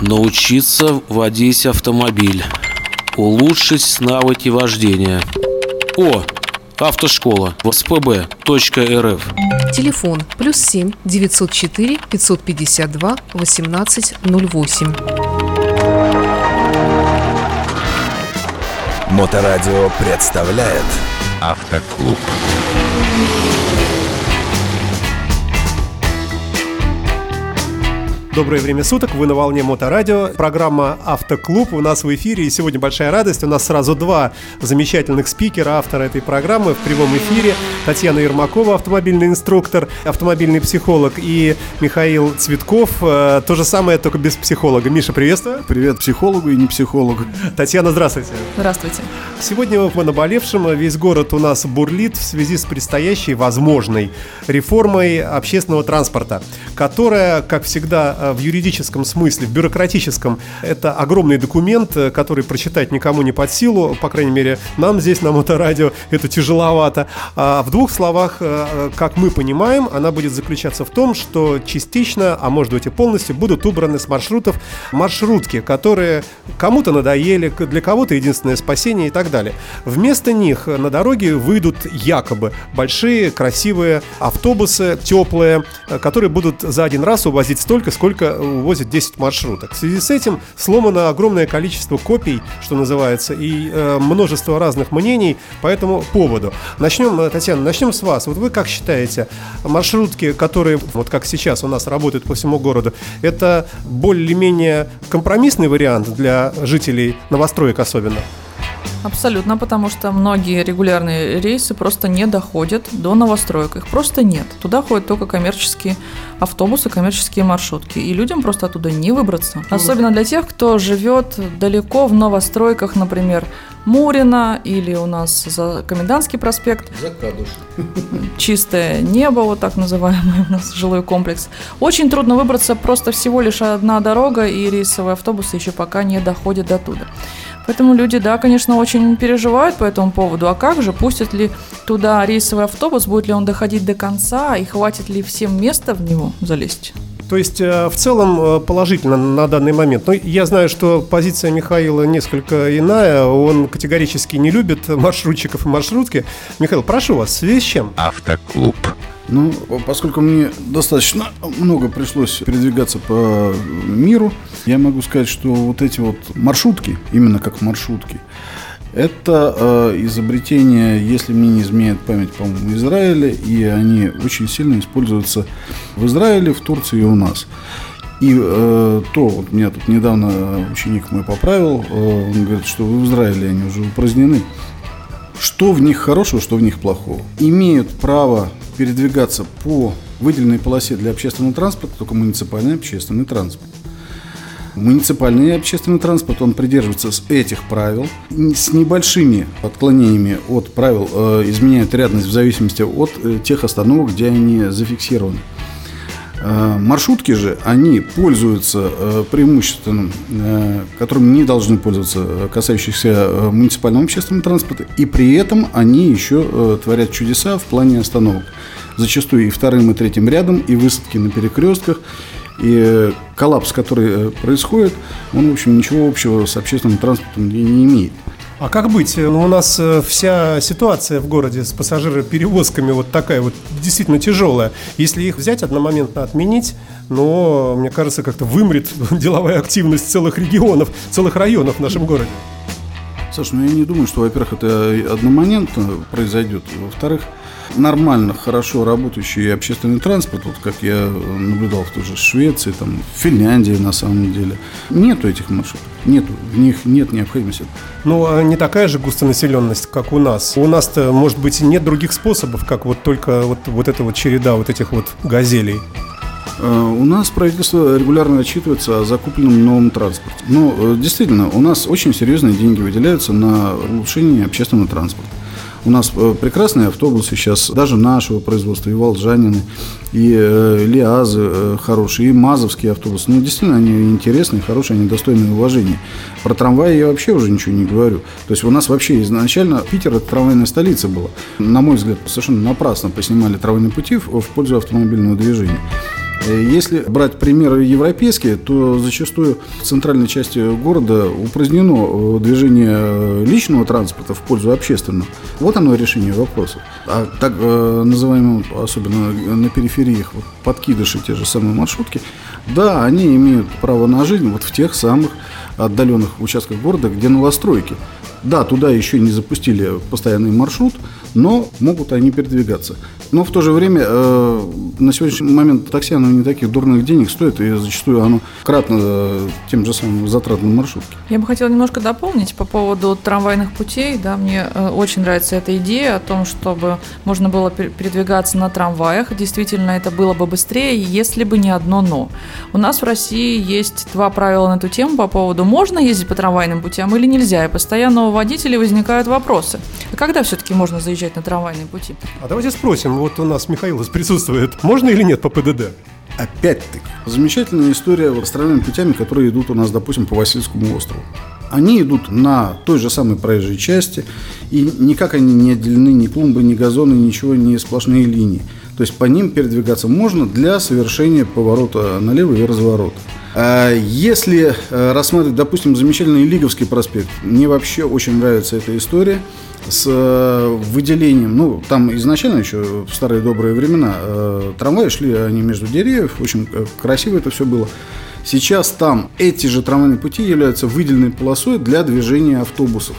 Научиться водить автомобиль. Улучшить навыки вождения. О, автошкола. ВСПБ.рф. Телефон плюс 7 904 552 1808. Моторадио представляет Автоклуб. Доброе время суток, вы на волне Моторадио, программа «Автоклуб» у нас в эфире, и сегодня большая радость, у нас сразу два замечательных спикера, автора этой программы в прямом эфире, Татьяна Ермакова, автомобильный инструктор, автомобильный психолог, и Михаил Цветков, э, то же самое, только без психолога. Миша, приветствую. Привет психологу и не психологу. Татьяна, здравствуйте. Здравствуйте. Сегодня по наболевшим весь город у нас бурлит в связи с предстоящей возможной реформой общественного транспорта, которая, как всегда, э, в юридическом смысле, в бюрократическом, это огромный документ, э, который прочитать никому не под силу, по крайней мере, нам здесь на Моторадио это тяжеловато. А в двух словах, э, как мы понимаем, она будет заключаться в том, что частично, а может быть и полностью, будут убраны с маршрутов маршрутки, которые кому-то надоели, для кого-то единственное спасение и так далее. Вместо них на дороге выйдут якобы большие, красивые автобусы, теплые, э, которые будут за один раз увозить столько, сколько увозят 10 маршруток. В связи с этим сломано огромное количество копий, что называется, и э, множество разных мнений по этому поводу. Начнем, э, Татьяна, начнем с вас. Вот вы как считаете, маршрутки, которые, вот как сейчас у нас работают по всему городу, это более-менее компромиссный вариант для жителей новостроек особенно? Абсолютно, потому что многие регулярные рейсы просто не доходят до новостроек. Их просто нет. Туда ходят только коммерческие автобусы, коммерческие маршрутки. И людям просто оттуда не выбраться. Особенно для тех, кто живет далеко в новостройках, например, Мурина или у нас за Комендантский проспект. Закадуш. Чистое небо, вот так называемый у нас жилой комплекс. Очень трудно выбраться, просто всего лишь одна дорога, и рейсовые автобусы еще пока не доходят до туда. Поэтому люди, да, конечно, очень переживают по этому поводу. А как же, пустят ли туда рейсовый автобус, будет ли он доходить до конца, и хватит ли всем места в него залезть? То есть э, в целом э, положительно на данный момент. Но я знаю, что позиция Михаила несколько иная. Он категорически не любит маршрутчиков и маршрутки. Михаил, прошу вас, в связи с чем? Автоклуб. Ну, поскольку мне достаточно много пришлось передвигаться по миру, я могу сказать, что вот эти вот маршрутки, именно как маршрутки, это э, изобретение, если мне не изменяет память, по-моему, Израиля, и они очень сильно используются в Израиле, в Турции и у нас. И э, то, вот меня тут недавно ученик мой поправил, э, он говорит, что в Израиле они уже упразднены. Что в них хорошего, что в них плохого? Имеют право передвигаться по выделенной полосе для общественного транспорта только муниципальный общественный транспорт. Муниципальный общественный транспорт, он придерживается этих правил, с небольшими отклонениями от правил э, изменяет рядность в зависимости от э, тех остановок, где они зафиксированы. Э, маршрутки же, они пользуются э, преимуществом, э, которым не должны пользоваться, касающихся муниципального общественного транспорта, и при этом они еще творят чудеса в плане остановок. Зачастую и вторым, и третьим рядом, и высадки на перекрестках, и коллапс, который происходит, он, в общем, ничего общего с общественным транспортом не имеет. А как быть? Ну, у нас э, вся ситуация в городе с пассажироперевозками вот такая вот действительно тяжелая. Если их взять одномоментно отменить, но, мне кажется, как-то вымрет деловая активность целых регионов, целых районов в нашем городе. Саша, ну я не думаю, что, во-первых, это одномоментно произойдет. Во-вторых, нормально, хорошо работающий общественный транспорт, вот как я наблюдал в той же Швеции, там, в Финляндии на самом деле, нету этих маршрутов, нету, в них нет необходимости. Ну, а не такая же густонаселенность, как у нас. У нас-то, может быть, нет других способов, как вот только вот, вот эта вот череда вот этих вот газелей. Э, У нас правительство регулярно отчитывается о закупленном новом транспорте. Но э, действительно, у нас очень серьезные деньги выделяются на улучшение общественного транспорта. У нас э, прекрасные автобусы сейчас, даже нашего производства, и Волжанины, и э, Лиазы э, хорошие, и Мазовские автобусы. Ну, действительно, они интересные, хорошие, они достойны уважения. Про трамваи я вообще уже ничего не говорю. То есть у нас вообще изначально Питер – это трамвайная столица была. На мой взгляд, совершенно напрасно поснимали трамвайные пути в в пользу автомобильного движения. Э, Если брать примеры европейские, то зачастую в центральной части города упразднено э, движение э, личного транспорта в пользу общественного. Вот оно решение вопроса. А так называемые, особенно на перифериях, вот подкидыши, те же самые маршрутки, да, они имеют право на жизнь вот в тех самых отдаленных участках города, где новостройки. Да, туда еще не запустили постоянный маршрут, но могут они передвигаться. Но в то же время э, на сегодняшний момент такси оно не таких дурных денег стоит, и зачастую оно кратно э, тем же самым затратам маршрутки. Я бы хотела немножко дополнить по поводу трамвайных путей. Да, мне э, очень нравится эта идея о том, чтобы можно было пер- передвигаться на трамваях. Действительно, это было бы быстрее, если бы не одно «но». У нас в России есть два правила на эту тему по поводу можно ездить по трамвайным путям или нельзя. И постоянно у водителей возникают вопросы. А когда все-таки можно заезжать на трамвайные пути? А давайте спросим, вот у нас Михаил присутствует, можно или нет по ПДД? Опять-таки, замечательная история вот с трамвайными путями, которые идут у нас, допустим, по Васильскому острову. Они идут на той же самой проезжей части, и никак они не отделены ни клумбы, ни газоны, ничего, не сплошные линии. То есть по ним передвигаться можно для совершения поворота налево и разворота. А Если э, рассматривать, допустим, замечательный Лиговский проспект, мне вообще очень нравится эта история с э, выделением, ну, там изначально еще в старые добрые времена э, трамваи шли, они между деревьев, очень красиво это все было. Сейчас там эти же трамвайные пути являются выделенной полосой для движения автобусов.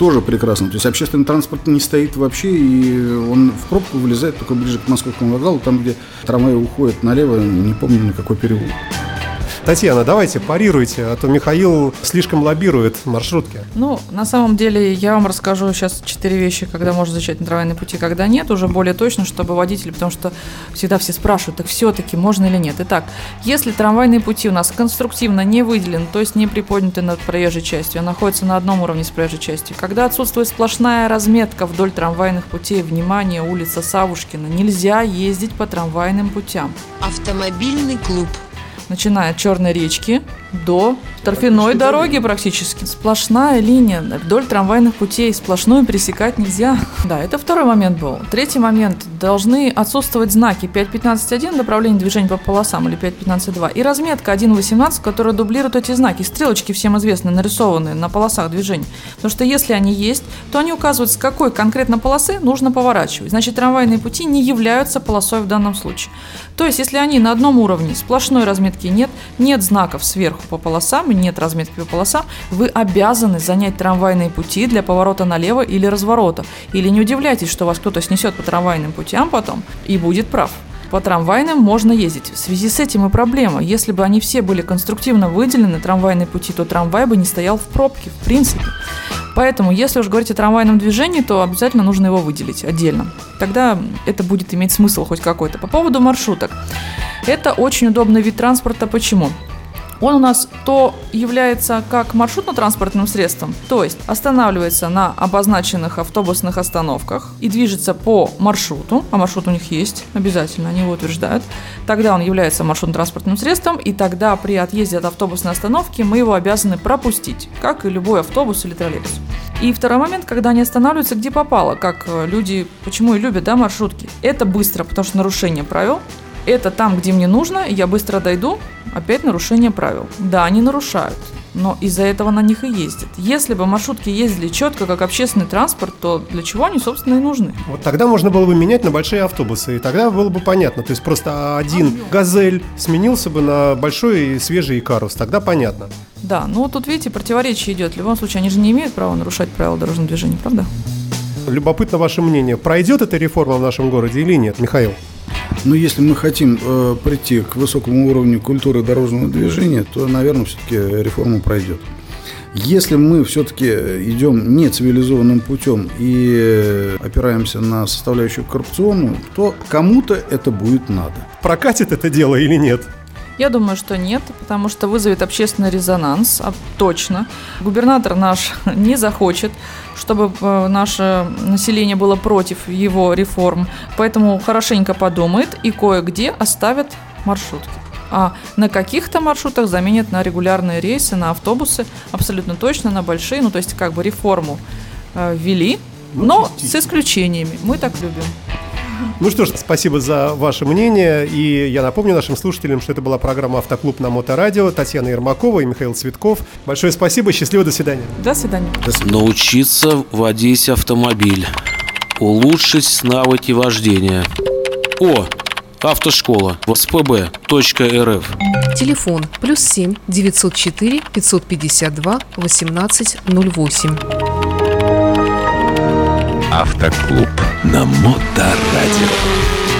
Тоже прекрасно. То есть общественный транспорт не стоит вообще, и он в пробку вылезает только ближе к московскому вокзалу, там, где трамваи уходят налево, не помню на какой переулок. Татьяна, давайте парируйте, а то Михаил слишком лоббирует маршрутки. Ну, на самом деле, я вам расскажу сейчас четыре вещи, когда можно заезжать на трамвайные пути, когда нет, уже более точно, чтобы водители, потому что всегда все спрашивают, так все-таки можно или нет. Итак, если трамвайные пути у нас конструктивно не выделены, то есть не приподняты над проезжей частью, а находятся на одном уровне с проезжей частью, когда отсутствует сплошная разметка вдоль трамвайных путей, внимание, улица Савушкина, нельзя ездить по трамвайным путям. Автомобильный клуб. Начиная от Черной речки до торфяной дороги практически. Сплошная линия вдоль трамвайных путей, сплошную пересекать нельзя. Да, это второй момент был. Третий момент. Должны отсутствовать знаки 5.15.1 направление движения по полосам или 5.15.2 и разметка 1.18, которая дублирует эти знаки. Стрелочки всем известны, нарисованные на полосах движения. Потому что если они есть, то они указывают, с какой конкретно полосы нужно поворачивать. Значит, трамвайные пути не являются полосой в данном случае. То есть, если они на одном уровне, сплошной разметки нет, нет знаков сверху по полосам и нет разметки по полосам, вы обязаны занять трамвайные пути для поворота налево или разворота. Или не удивляйтесь, что вас кто-то снесет по трамвайным путям потом и будет прав. По трамвайным можно ездить. В связи с этим и проблема. Если бы они все были конструктивно выделены, трамвайные пути, то трамвай бы не стоял в пробке, в принципе. Поэтому, если уж говорить о трамвайном движении, то обязательно нужно его выделить отдельно. Тогда это будет иметь смысл хоть какой-то. По поводу маршруток. Это очень удобный вид транспорта. Почему? Он у нас то является как маршрутно-транспортным средством, то есть останавливается на обозначенных автобусных остановках и движется по маршруту, а маршрут у них есть, обязательно, они его утверждают. Тогда он является маршрутно-транспортным средством, и тогда при отъезде от автобусной остановки мы его обязаны пропустить, как и любой автобус или троллейбус. И второй момент, когда они останавливаются где попало, как э, люди, почему и любят, да, маршрутки. Это быстро, потому что нарушение правил, это там, где мне нужно, я быстро дойду, опять нарушение правил. Да, они нарушают, но из-за этого на них и ездят. Если бы маршрутки ездили четко, как общественный транспорт, то для чего они, собственно, и нужны? Вот тогда можно было бы менять на большие автобусы, и тогда было бы понятно. То есть просто один «Газель» сменился бы на большой и свежий «Икарус», тогда понятно. Да, ну тут, видите, противоречие идет. В любом случае, они же не имеют права нарушать правила дорожного движения, правда? Любопытно ваше мнение. Пройдет эта реформа в нашем городе или нет, Михаил? Но если мы хотим э, прийти к высокому уровню культуры дорожного движения, то, наверное, все-таки реформа пройдет. Если мы все-таки идем не цивилизованным путем и опираемся на составляющую коррупционную, то кому-то это будет надо. Прокатит это дело или нет? Я думаю, что нет, потому что вызовет общественный резонанс, а точно. Губернатор наш не захочет, чтобы э, наше население было против его реформ, поэтому хорошенько подумает и кое-где оставит маршрутки. А на каких-то маршрутах заменят на регулярные рейсы, на автобусы, абсолютно точно, на большие, ну то есть как бы реформу э, ввели, но с исключениями. Мы так любим. Ну что ж, спасибо за ваше мнение. И я напомню нашим слушателям, что это была программа «Автоклуб» на Моторадио. Татьяна Ермакова и Михаил Цветков. Большое спасибо, счастливо, до свидания. До свидания. Научиться водить автомобиль. Улучшить навыки вождения. О, автошкола. ВСПБ.рф. Телефон плюс 7 904 552 1808. Автоклуб. На Моторадио.